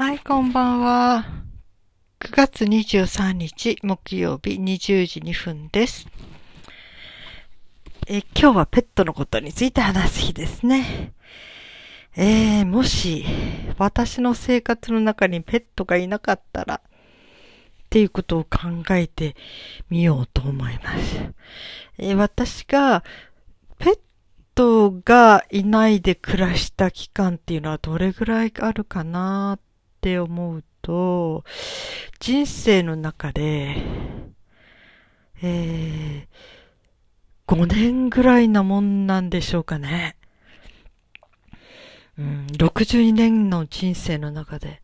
はい、こんばんは。9月23日木曜日20時2分です。え今日はペットのことについて話す日ですね。えー、もし私の生活の中にペットがいなかったらっていうことを考えてみようと思います。えー私がペットがいないで暮らした期間っていうのはどれぐらいあるかなっって思うと、人生の中で、えー、5年ぐらいなもんなんでしょうかね。うん、62年の人生の中で、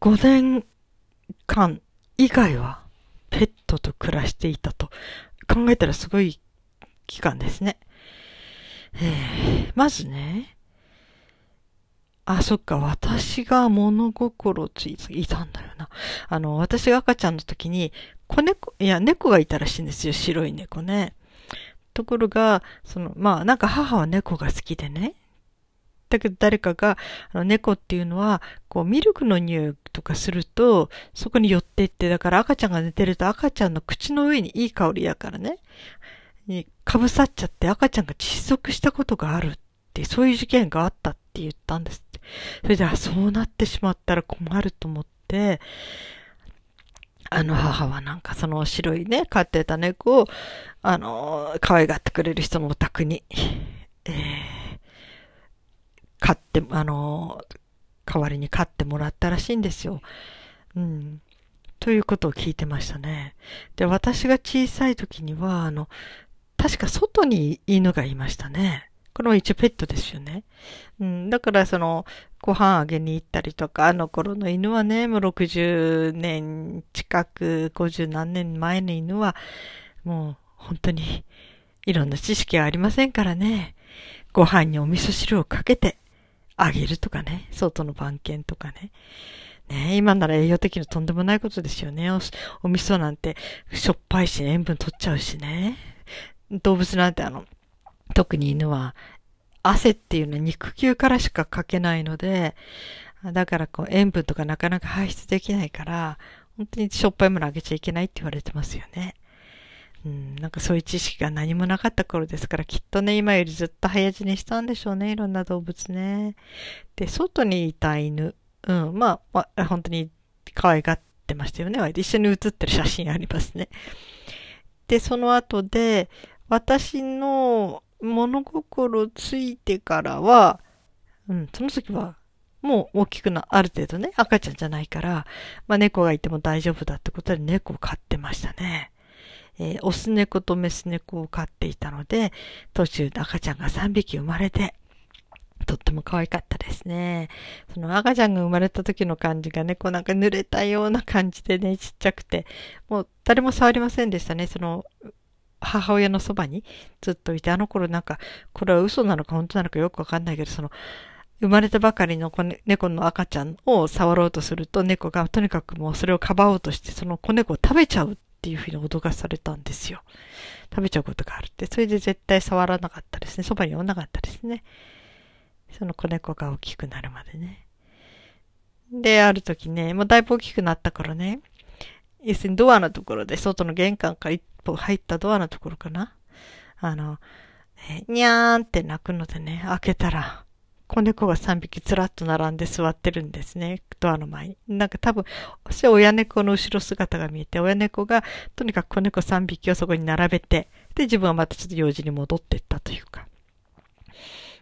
5年間以外はペットと暮らしていたと考えたらすごい期間ですね。えー、まずね、あ、そっか、私が物心ついたんだよな。あの、私が赤ちゃんの時に、子猫、いや、猫がいたらしいんですよ、白い猫ね。ところが、その、まあ、なんか母は猫が好きでね。だけど誰かが、あの猫っていうのは、こう、ミルクの匂いとかすると、そこに寄ってって、だから赤ちゃんが寝てると赤ちゃんの口の上にいい香りだからね、にかぶさっちゃって赤ちゃんが窒息したことがあるって、そういう事件があったってって言ったんですって。それで、あ、そうなってしまったら困ると思って、あの母はなんかその白いね、飼ってた猫を、あの、可愛がってくれる人のお宅に、えー、飼って、あの、代わりに飼ってもらったらしいんですよ。うん。ということを聞いてましたね。で、私が小さい時には、あの、確か外に犬がいましたね。これも一応ペットですよね。うん、だからその、ご飯あげに行ったりとか、あの頃の犬はね、もう60年近く、50何年前の犬は、もう本当にいろんな知識がありませんからね。ご飯にお味噌汁をかけてあげるとかね。外の番犬とかね。ね今なら栄養的にとんでもないことですよね。おお味噌なんてしょっぱいし、塩分取っちゃうしね。動物なんてあの、特に犬は汗っていうのは肉球からしかかけないので、だからこう塩分とかなかなか排出できないから、本当にしょっぱいものあげちゃいけないって言われてますよね。うん、なんかそういう知識が何もなかった頃ですから、きっとね、今よりずっと早死にしたんでしょうね、いろんな動物ね。で、外にいた犬、うん、まあ、まあ、本当に可愛がってましたよね。一緒に写ってる写真ありますね。で、その後で、私の物心ついてからは、うん、その時は、もう大きくな、ある程度ね、赤ちゃんじゃないから、まあ猫がいても大丈夫だってことで猫を飼ってましたね。えー、オス猫とメス猫を飼っていたので、途中で赤ちゃんが3匹生まれて、とっても可愛かったですね。その赤ちゃんが生まれた時の感じがね、こうなんか濡れたような感じでね、ちっちゃくて、もう誰も触りませんでしたね。その、母親のそばにずっといて、あの頃なんか、これは嘘なのか本当なのかよくわかんないけど、その、生まれたばかりの子、ね、猫の赤ちゃんを触ろうとすると、猫がとにかくもうそれをかばおうとして、その子猫を食べちゃうっていうふうに脅かされたんですよ。食べちゃうことがあるって。それで絶対触らなかったですね。そばにおんなかったですね。その子猫が大きくなるまでね。で、ある時ね、もうだいぶ大きくなった頃ね、要するにドアのところで、外の玄関から歩入ったドアのところかな？あの、えにゃーんって鳴くのでね、開けたら、子猫が3匹ずらっと並んで座ってるんですね、ドアの前に。なんか多分、私は親猫の後ろ姿が見えて、親猫がとにかく子猫3匹をそこに並べて、で、自分はまたちょっと用事に戻っていったというか。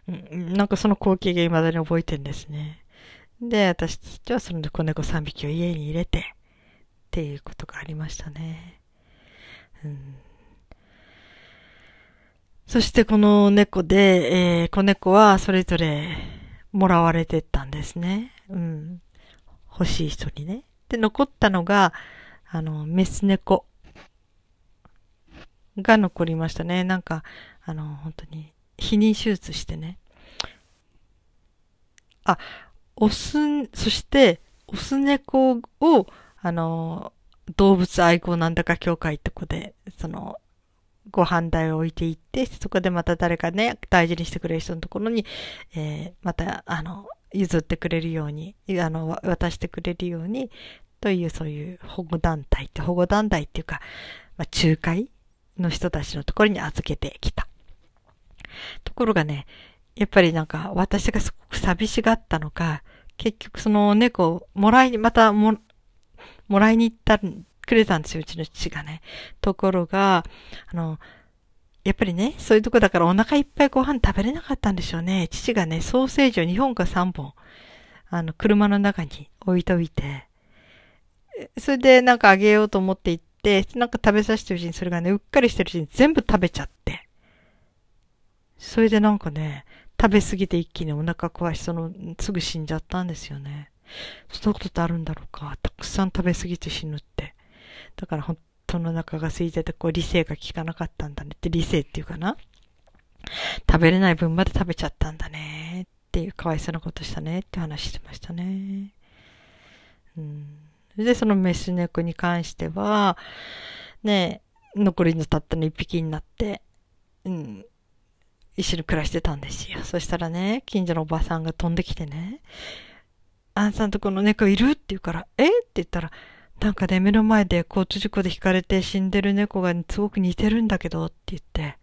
うん、なんかその光景が未だに覚えてんですね。で、私たちはその子猫3匹を家に入れて、っていうことがありましたね。そしてこの猫で、えー、子猫はそれぞれもらわれてったんですね。うん。欲しい人にね。で、残ったのが、あの、メス猫が残りましたね。なんか、あの、本当に、避妊手術してね。あ、オス、そして、オス猫を、あの、動物愛護なんだか協会ってこで、その、ご飯台を置いていって、そこでまた誰かね、大事にしてくれる人のところに、えー、また、あの、譲ってくれるように、あの、渡してくれるように、というそういう保護団体って、保護団体っていうか、まあ、仲介の人たちのところに預けてきた。ところがね、やっぱりなんか私がすごく寂しがったのか、結局その猫をもらいに、またも、もらいに行ったくれたんですよ、うちの父がね。ところが、あの、やっぱりね、そういうとこだからお腹いっぱいご飯食べれなかったんでしょうね。父がね、ソーセージを2本か3本、あの、車の中に置いといて、それでなんかあげようと思って行って、なんか食べさせてるうちにそれがね、うっかりしてるうちに全部食べちゃって。それでなんかね、食べ過ぎて一気にお腹壊し、その、すぐ死んじゃったんですよね。そういうことってあるんだろうか。たくさん食べ過ぎて死ぬって。だから本当の中が空いてて、こう理性が効かなかったんだねって、理性っていうかな。食べれない分まで食べちゃったんだねっていう、かわいそうなことしたねって話してましたね。うん。で、そのメス猫に関しては、ね、残りのたったの一匹になって、うん、一緒に暮らしてたんですよ。そしたらね、近所のおばさんが飛んできてね、あんさんとこの猫いる？って言うから、え？って言ったら、なんかね、目の前で交通事故で引かれて死んでる猫がすごく似てるんだけどって言って、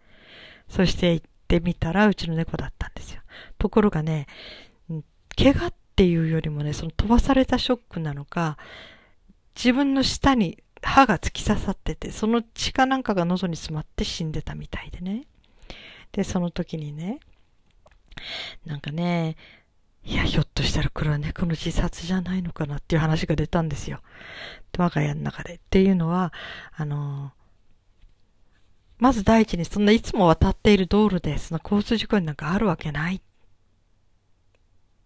そして行ってみたらうちの猫だったんですよ。ところがね、怪我っていうよりもね、その飛ばされたショックなのか、自分の舌に歯が突き刺さってて、その血かなんかが喉に詰まって死んでたみたいでね。で、その時にね、なんかね、いや、ひょっとしたらこれは猫の自殺じゃないのかなっていう話が出たんですよ。我が家の中で。っていうのは、あの、まず第一にそんないつも渡っている道路で、その交通事故になんかあるわけないっ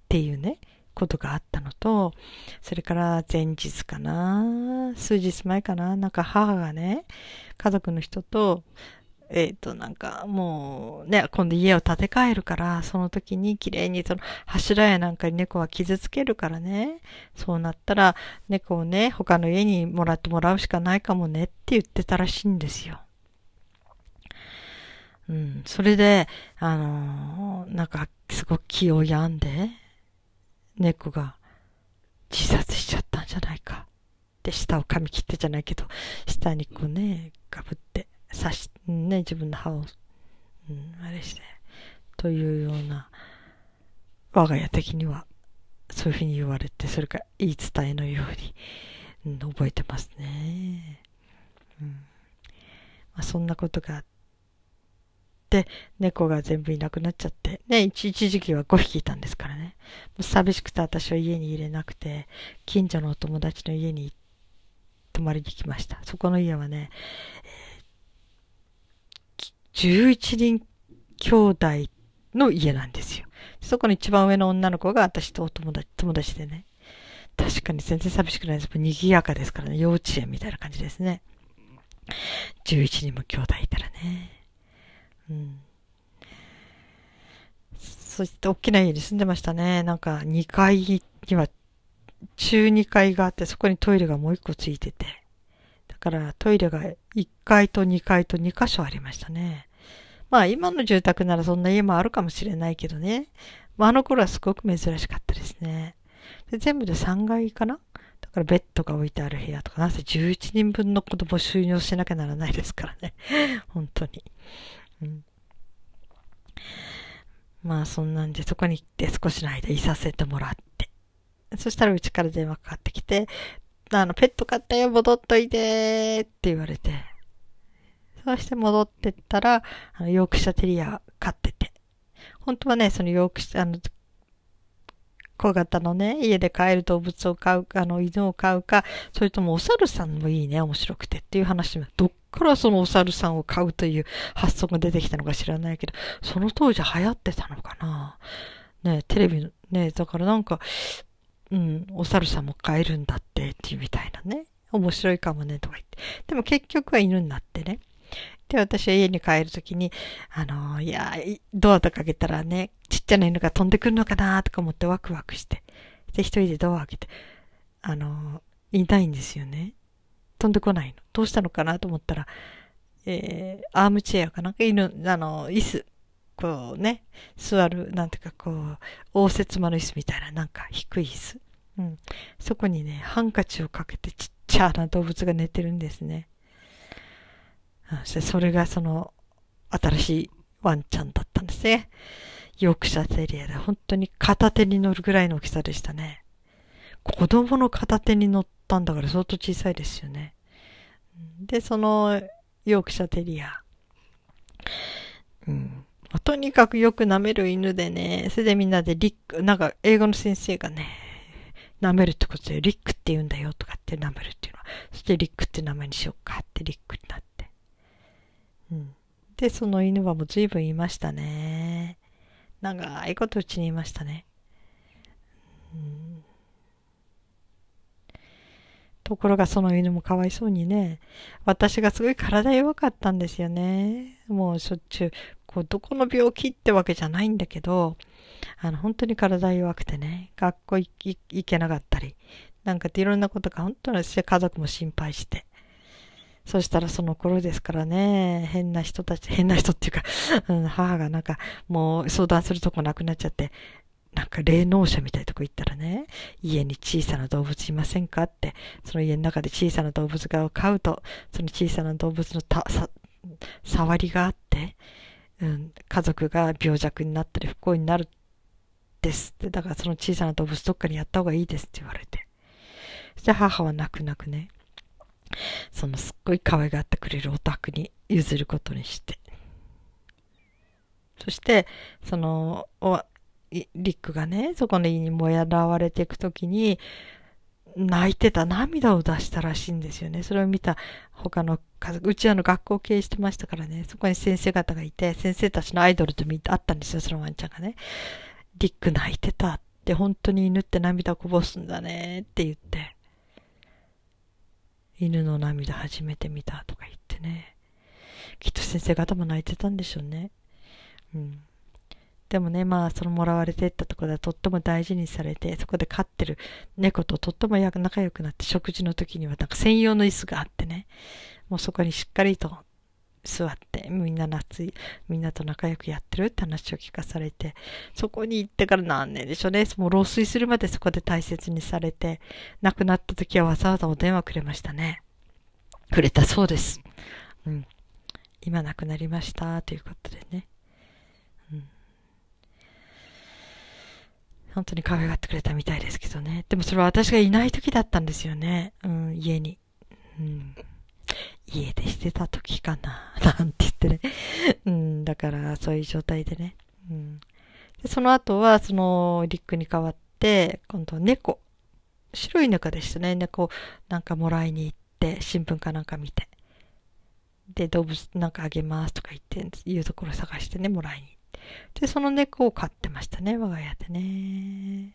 ていうね、ことがあったのと、それから前日かな、数日前かな、なんか母がね、家族の人と、えっ、ー、と、なんか、もう、ね、今度家を建て替えるから、その時に綺麗に、その柱やなんかに猫は傷つけるからね、そうなったら、猫をね、他の家にもらってもらうしかないかもねって言ってたらしいんですよ。うん、それで、あのー、なんか、すごく気を病んで、猫が自殺しちゃったんじゃないか。で、舌を噛み切ってじゃないけど、下にこうね、かぶって、刺し、ね、自分の歯を、うん、あれして、というような、我が家的には、そういうふうに言われて、それから言い伝えのように、うん、覚えてますね。うん。まあ、そんなことがあって、猫が全部いなくなっちゃって、ね、一時期は5匹いたんですからね。もう寂しくて私は家に入れなくて、近所のお友達の家に泊まりに来ました。そこの家はね、11人兄弟の家なんですよ。そこの一番上の女の子が私とお友達、友達でね。確かに全然寂しくないです。賑やかですからね。幼稚園みたいな感じですね。11人も兄弟いたらね。うん。そして大きな家に住んでましたね。なんか2階には中2階があって、そこにトイレがもう1個ついてて。だからトイレが1階と2階と2箇所ありましたね。まあ今の住宅ならそんな家もあるかもしれないけどね。まあ、あの頃はすごく珍しかったですね。で全部で3階かな？だからベッドが置いてある部屋とか、なぜ11人分の子供収納しなきゃならないですからね。本当に。うん、まあそんなんでそこに行って少しの間いさせてもらって。そしたらうちから電話かかってきて、あの、ペット飼ったよ、戻っといてって言われて。そして戻ってったら、あの、ヨークシャテリア飼ってて。本当はね、そのヨークシャ、あの、小型のね、家で飼える動物を飼うか、あの、犬を飼うか、それともお猿さんもいいね、面白くてっていう話もどっからそのお猿さんを飼うという発想が出てきたのか知らないけど、その当時流行ってたのかなね、テレビの、ね、だからなんか、うん、お猿さんも飼えるんだってっていうみたいなね。面白いかもね、とか言って。でも結局は犬になってね。で、私は家に帰るときに、あの、いや、ドアとか開けたらね、ちっちゃな犬が飛んでくるのかなとか思ってワクワクして。で、一人でドア開けて、あの、いないんですよね。飛んでこないの。どうしたのかなと思ったら、えー、アームチェアかなんか犬、あの、椅子こうね、座る、なんていうかこう、応接間の椅子みたいな、なんか低い椅子。うん。そこにね、ハンカチをかけてちっちゃな動物が寝てるんですね。そそれがその、新しいワンちゃんだったんですね。ヨークシャテリアで、本当に片手に乗るぐらいの大きさでしたね。子供の片手に乗ったんだから相当小さいですよね。で、そのヨークシャテリア。うん。とにかくよく舐める犬でね、それでみんなでリック、なんか英語の先生がね、舐めるってことでリックって言うんだよとかって舐めるっていうのは。そしてリックって名前にしようかってリックになって。うん。で、その犬はもう随分いましたね。長いことうちにいましたね。うんところがその犬もかわいそうにね、私がすごい体弱かったんですよね。もうしょっちゅう、こう、どこの病気ってわけじゃないんだけど、あの、本当に体弱くてね、学校行けなかったり、なんかっていろんなことが本当に家族も心配して。そしたらその頃ですからね、変な人たち、変な人っていうか、うん、母がなんかもう相談するとこなくなっちゃって、なんか霊能者みたいなとこ行ったらね、家に小さな動物いませんかって、その家の中で小さな動物が飼うと、その小さな動物のた、さ、触りがあって、うん、家族が病弱になったり不幸になるですって、だからその小さな動物どっかにやった方がいいですって言われて。そして母は泣く泣くね、そのすっごい可愛がってくれるお宅に譲ることにして。そして、その、リックがね、そこの家にもやらわれていくときに、泣いてた涙を出したらしいんですよね。それを見た他の家族、うちはの学校経営してましたからね、そこに先生方がいて、先生たちのアイドルと見あったんですよ、そのワンちゃんがね。リック泣いてたって、本当に犬って涙こぼすんだねって言って、犬の涙初めて見たとか言ってね。きっと先生方も泣いてたんでしょうね。うん。でもね、まあ、そのもらわれてったところではとっても大事にされて、そこで飼ってる猫ととっても仲良くなって、食事の時にはなんか専用の椅子があってね、もうそこにしっかりと座って、みんな夏、みんなと仲良くやってるって話を聞かされて、そこに行ってから何年でしょうね、もう老衰するまでそこで大切にされて、亡くなった時はわざわざお電話くれましたね。くれたそうです。うん。今亡くなりました、ということでね。本当に可愛がってくれたみたいですけどね。でもそれは私がいない時だったんですよね。うん、家に。うん。家でしてた時かな。なんて言ってね。うん、だからそういう状態でね。うん。でその後は、その、リックに代わって、今度は猫。白い猫でしたね。猫なんかもらいに行って、新聞かなんか見て。で、動物なんかあげますとか言って、いうところ探してね、もらいにで、その猫を飼ってましたね、我が家でね。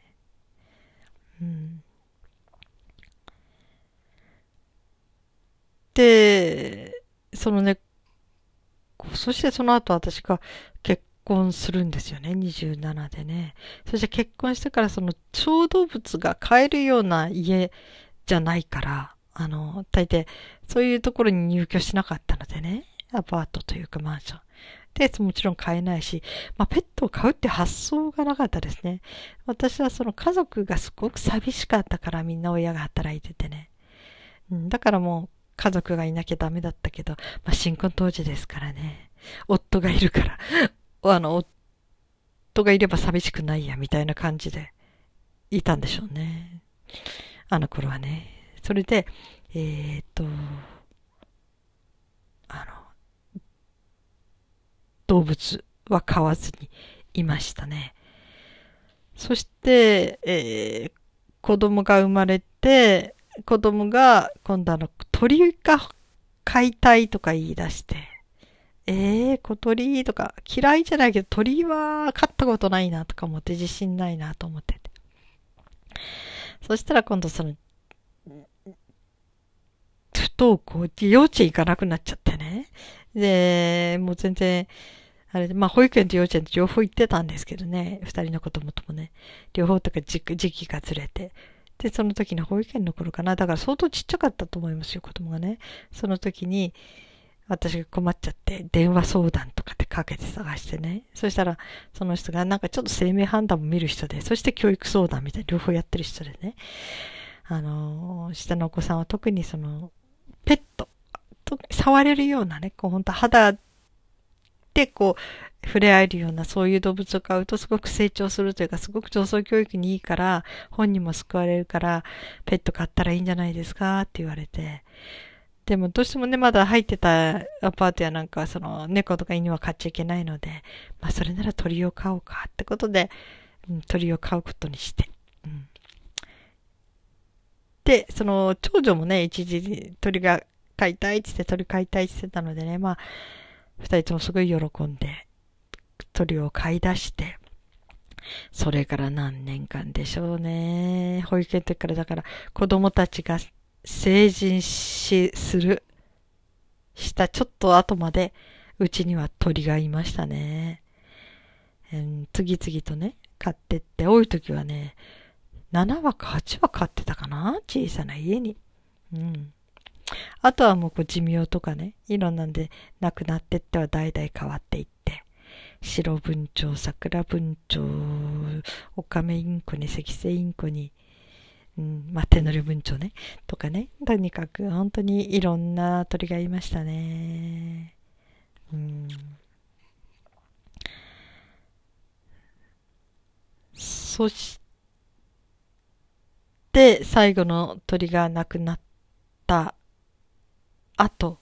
うん。で、その猫、そしてその後私が結婚するんですよね、27でね。そして結婚してからその小動物が飼えるような家じゃないから、あの、大抵そういうところに入居しなかったのでね、アパートというかマンション。で、もちろん買えないし、まあ、ペットを飼うって発想がなかったですね。私はその家族がすごく寂しかったからみんな親が働いててね。うん、だからもう家族がいなきゃダメだったけど、まあ、新婚当時ですからね。夫がいるから、あの、夫がいれば寂しくないや、みたいな感じでいたんでしょうね。あの頃はね。それで、えー、っと、あの、動物は飼わずにいましたね。そして、えー、子供が生まれて、子供が今度あの鳥が飼いたいとか言い出して、えー、小鳥とか嫌いじゃないけど鳥は飼ったことないなとか思って自信ないなと思ってて。そしたら今度その、不登校幼稚園行かなくなっちゃってね。で、もう全然、あれで、まあ、保育園と幼稚園と両方行ってたんですけどね、二人の子供ともね、両方とか時期がずれて。で、その時の保育園の頃かな。だから相当ちっちゃかったと思いますよ、子供がね。その時に、私が困っちゃって、電話相談とかってかけて探してね。そしたら、その人がなんかちょっと生命判断も見る人で、そして教育相談みたいな両方やってる人でね。あの、下のお子さんは特にその、ペット、触れるようなね、こう本当肌でこう、触れ合えるようなそういう動物を飼うとすごく成長するというか、すごく上層教育にいいから、本人も救われるから、ペット飼ったらいいんじゃないですかって言われて。でもどうしてもね、まだ入ってたアパートやなんかその猫とか犬は飼っちゃいけないので、まあそれなら鳥を飼おうかってことで、うん、鳥を飼うことにして。うん、で、その長女もね、一時鳥が飼いたいって言って鳥飼いたいって言ってたのでね、まあ、二人ともすごい喜んで、鳥を飼い出して、それから何年間でしょうね。保育園の時からだから子供たちが成人し、する、したちょっと後まで、うちには鳥がいましたね。うん、次々とね、飼ってって、多い時はね、7羽か8羽飼ってたかな？小さな家に。うん。あとはもうこう寿命とかね、いろんなんで亡くなってっては代々変わっていって、白文鳥、桜文鳥、オカメインコに赤星インコに、うん、まあ、手乗り文鳥ね、とかね、とにかく本当にいろんな鳥がいましたね。うん。そして、最後の鳥が亡くなった後、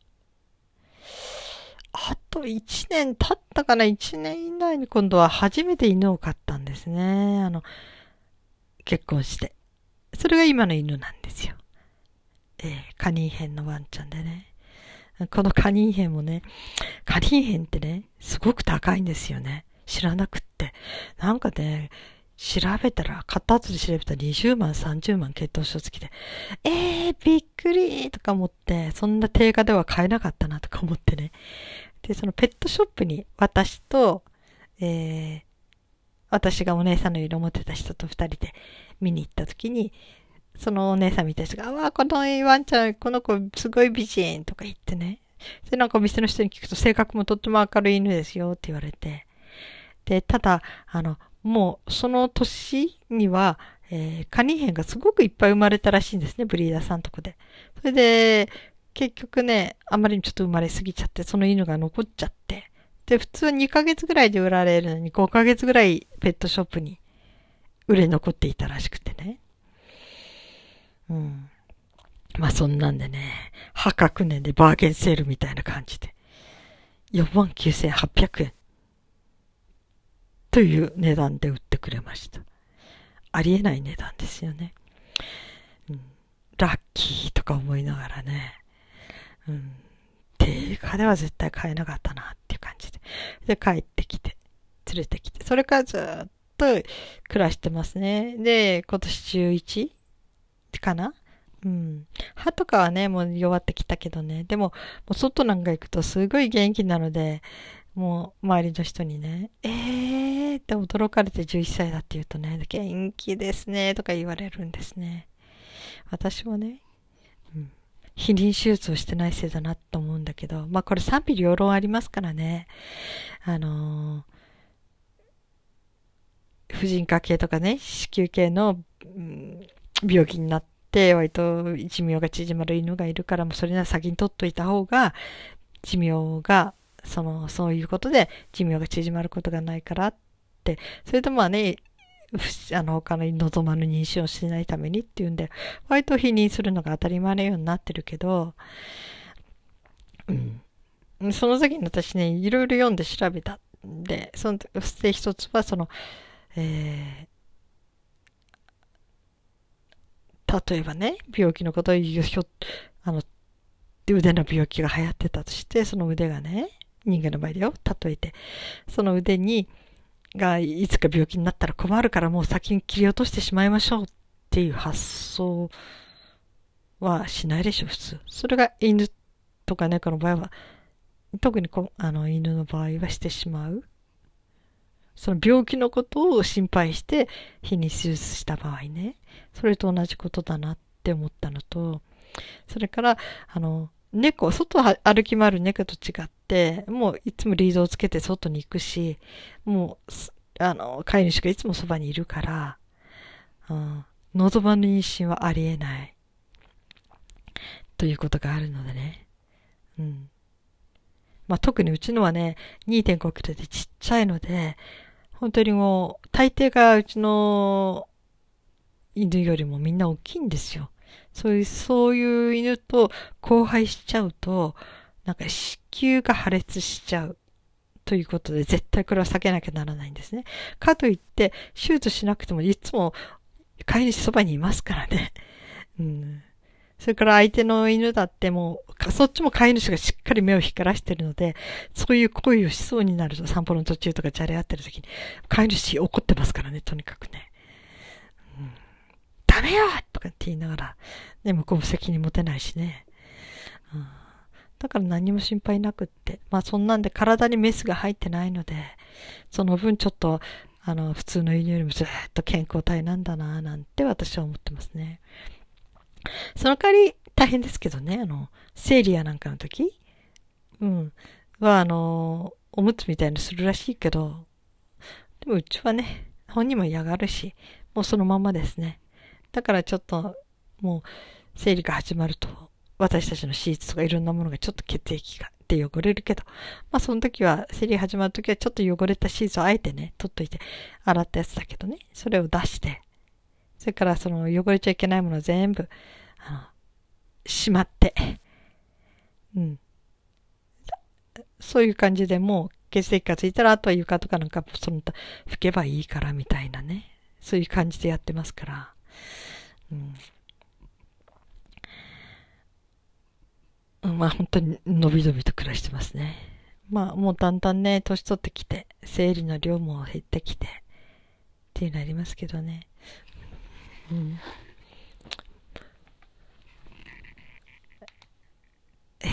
あと1年経ったかな ?1 年以内に今度は初めて犬を飼ったんですね。あの、結婚して。それが今の犬なんですよ。えー、カニンヘンのワンちゃんでね。このカニンヘンもね、カニンヘンってね、すごく高いんですよね。知らなくって。なんかね、調べたら、買った後で調べたら20万、30万血糖症付きで、えー、びっくりとか思って、そんな定価では買えなかったなとか思ってね。で、そのペットショップに私と、えー、私がお姉さんの色持ってた人と二人で見に行った時に、そのお姉さんみたいな人が、わあ、このワンちゃん、この子すごい美人とか言ってね。で、なんかお店の人に聞くと性格もとっても明るい犬ですよって言われて。で、ただ、あの、もうその年には、えー、カニヘンがすごくいっぱい生まれたらしいんですね、ブリーダーさんとこで。それで、結局ね、あまりにちょっと生まれすぎちゃって、その犬が残っちゃって。で、普通2ヶ月ぐらいで売られるのに5ヶ月ぐらいペットショップに売れ残っていたらしくてね。うん。まあそんなんでね、破格年でバーゲンセールみたいな感じで、49,800円という値段で売ってくれました。ありえない値段ですよね。うん、ラッキーとか思いながらね、うん、定価では絶対買えなかったなっていう感じで。で、帰ってきて、連れてきて、それからずっと暮らしてますね。で、今年11かな？うん。歯とかはね、もう弱ってきたけどね。でも、もう外なんか行くとすごい元気なので、もう周りの人にね、えーって驚かれて11歳だって言うとね、元気ですねとか言われるんですね。私はね、うん、避妊手術をしてないせいだなと思うんだけど、まあこれ賛否両論ありますからね。あのー、婦人科系とかね、子宮系の、うん、病気になって、割と寿命が縮まる犬がいるから、もそれなら先に取っといた方が、寿命がその、そういうことで寿命が縮まることがないからって、それとまあね、あの、他の望まぬ妊娠をしないためにっていうんで、割と否認するのが当たり前のようになってるけど、うん。その時に私ね、いろいろ読んで調べたんで、その、そして一つはその、えー、例えばね、病気のことを言うひょ、あの、腕の病気が流行ってたとして、その腕がね、人間の場合だよ、例えて。その腕に、がいつか病気になったら困るからもう先に切り落としてしまいましょうっていう発想はしないでしょ、普通。それが犬とか猫の場合は、特にこあの犬の場合はしてしまう。その病気のことを心配して非に手術した場合ね。それと同じことだなって思ったのと、それから、あの、猫、外歩き回る猫と違って、もういつもリードをつけて外に行くし、もう、あの、飼い主がいつもそばにいるから、うん、望まぬ妊娠はありえない。ということがあるのでね。うん。まあ、特にうちのはね、2.5キロでちっちゃいので、本当にもう、大抵がうちの犬よりもみんな大きいんですよ。そういう、そういう犬と交配しちゃうと、なんか子宮が破裂しちゃう。ということで、絶対これは避けなきゃならないんですね。かといって、手術しなくてもいつも飼い主そばにいますからね。うん。それから相手の犬だってもう、そっちも飼い主がしっかり目を光らしてるので、そういう行為をしそうになると、散歩の途中とかじゃれ合ってる時に、飼い主怒ってますからね、とにかくね。うん、ダメよとかって言いながら、ね、向こうも責任持てないしね。うん、だから何も心配なくって。まあそんなんで体にメスが入ってないので、その分ちょっと、あの、普通の犬よりもずっと健康体なんだなぁなんて私は思ってますね。その代わり大変ですけどね、あの、生理やなんかの時、うん、は、あの、おむつみたいにするらしいけど、でもうちはね、本人も嫌がるし、もうそのままですね。だからちょっと、もう、生理が始まると、私たちのシーツとかいろんなものがちょっと血液がで汚れるけど、まあその時は、生理始まる時はちょっと汚れたシーツをあえてね、取っといて洗ったやつだけどね、それを出して、それからその汚れちゃいけないものを全部、あの、しまって、うん。そういう感じでもう血液がついたら、あとは床とかなんか、その、拭けばいいからみたいなね。そういう感じでやってますから。うん。まあ本当に伸び伸びと暮らしてますね。まあもうだんだんね、年取ってきて、生理の量も減ってきて、っていうのありますけどね。うん。えー、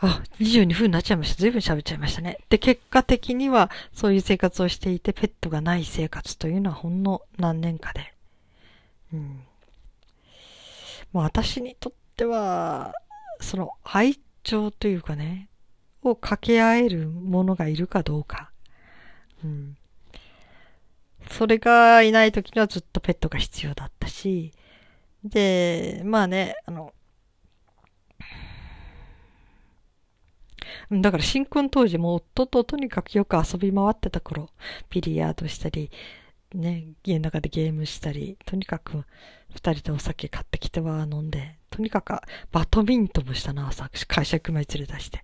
あ、22分になっちゃいました。ずいぶん喋っちゃいましたね。で、結果的には、そういう生活をしていて、ペットがない生活というのはほんの何年かで。うん。もう私にとっては、その愛情というかね、を掛け合えるものがいるかどうか。うん。それがいない時にはずっとペットが必要だったし、で、まあね、あの、だから新婚当時も夫ととにかくよく遊び回ってた頃、ビリヤードしたり、ね、家の中でゲームしたり、とにかく二人でお酒買ってきては飲んで、とにかくバドミントンもしたな、朝、会社行く前連れ出して。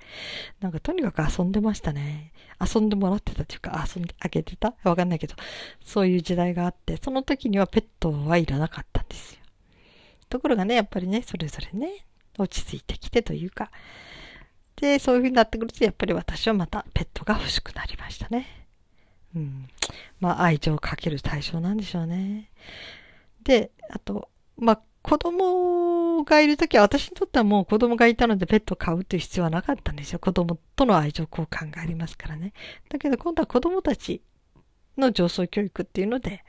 なんかとにかく遊んでましたね。遊んでもらってたっていうか、遊んであげてた？わかんないけど、そういう時代があって、その時にはペットはいらなかったんですよ。ところがね、やっぱりね、それぞれね、落ち着いてきてというか、で、そういう風になってくると、やっぱり私はまたペットが欲しくなりましたね。うん。まあ、愛情をかける対象なんでしょうね。で、あと、まあ、子供がいるときは、私にとってはもう子供がいたのでペットを飼うという必要はなかったんですよ。子供との愛情交換がありますからね。だけど今度は子供たちの上層教育っていうので、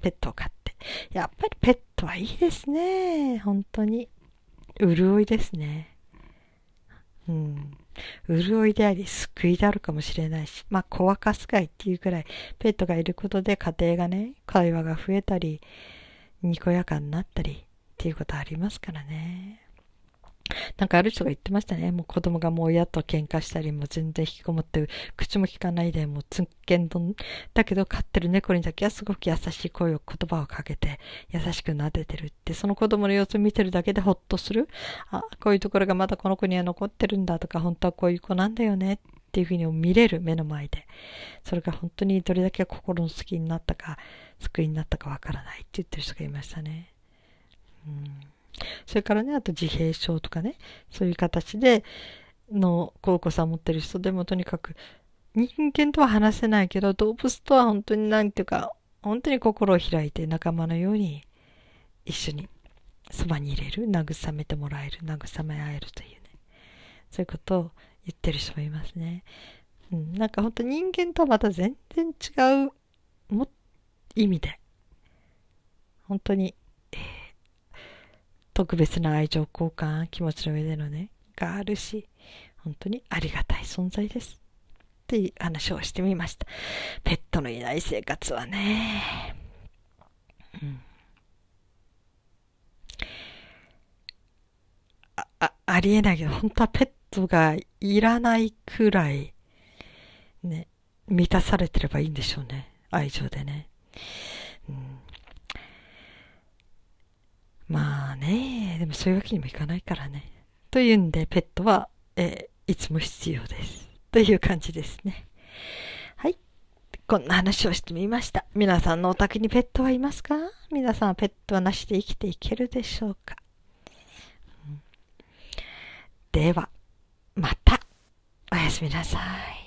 ペットを飼って。やっぱりペットはいいですね。本当に。潤いですね。うん。潤いであり、救いであるかもしれないし、まあ、小若すがいっていうくらい、ペットがいることで家庭がね、会話が増えたり、にこやかになったりっていうことありますからね。なんかある人が言ってましたね。もう子供がもう親と喧嘩したり、もう全然引きこもって、口も聞かないで、もうつんけんどん。だけど飼ってる猫にだけはすごく優しい声を、言葉をかけて、優しく撫でてるって、その子供の様子見てるだけでほっとする。あ、こういうところがまだこの子には残ってるんだとか、本当はこういう子なんだよねっっていうふうに見れる目の前で。それが本当にどれだけ心の好きになったか、救いになったかわからないって言ってる人がいましたね。うんそれからね、あと自閉症とかね、そういう形での高校さん持ってる人でもとにかく人間とは話せないけど、動物とは本当になんていうか、本当に心を開いて仲間のように一緒にそばに入れる、慰めてもらえる、慰め合えるというね、そういうことを言ってる人もいますね。うん、なんか本当人間とはまた全然違うも意味で、本当に、えー特別な愛情交換、気持ちの上でのね、があるし、本当にありがたい存在です。っていう話をしてみました。ペットのいない生活はね、うん、ああありえないけど、本当はペットがいらないくらい、ね、満たされてればいいんでしょうね。愛情でね。うん、まあね、でもそういうわけにもいかないからね。というんで、ペットは、えー、いつも必要です。という感じですね。はい。こんな話をしてみました。皆さんのお宅にペットはいますか？皆さんはペットはなしで生きていけるでしょうか、うん、では、また、おやすみなさい。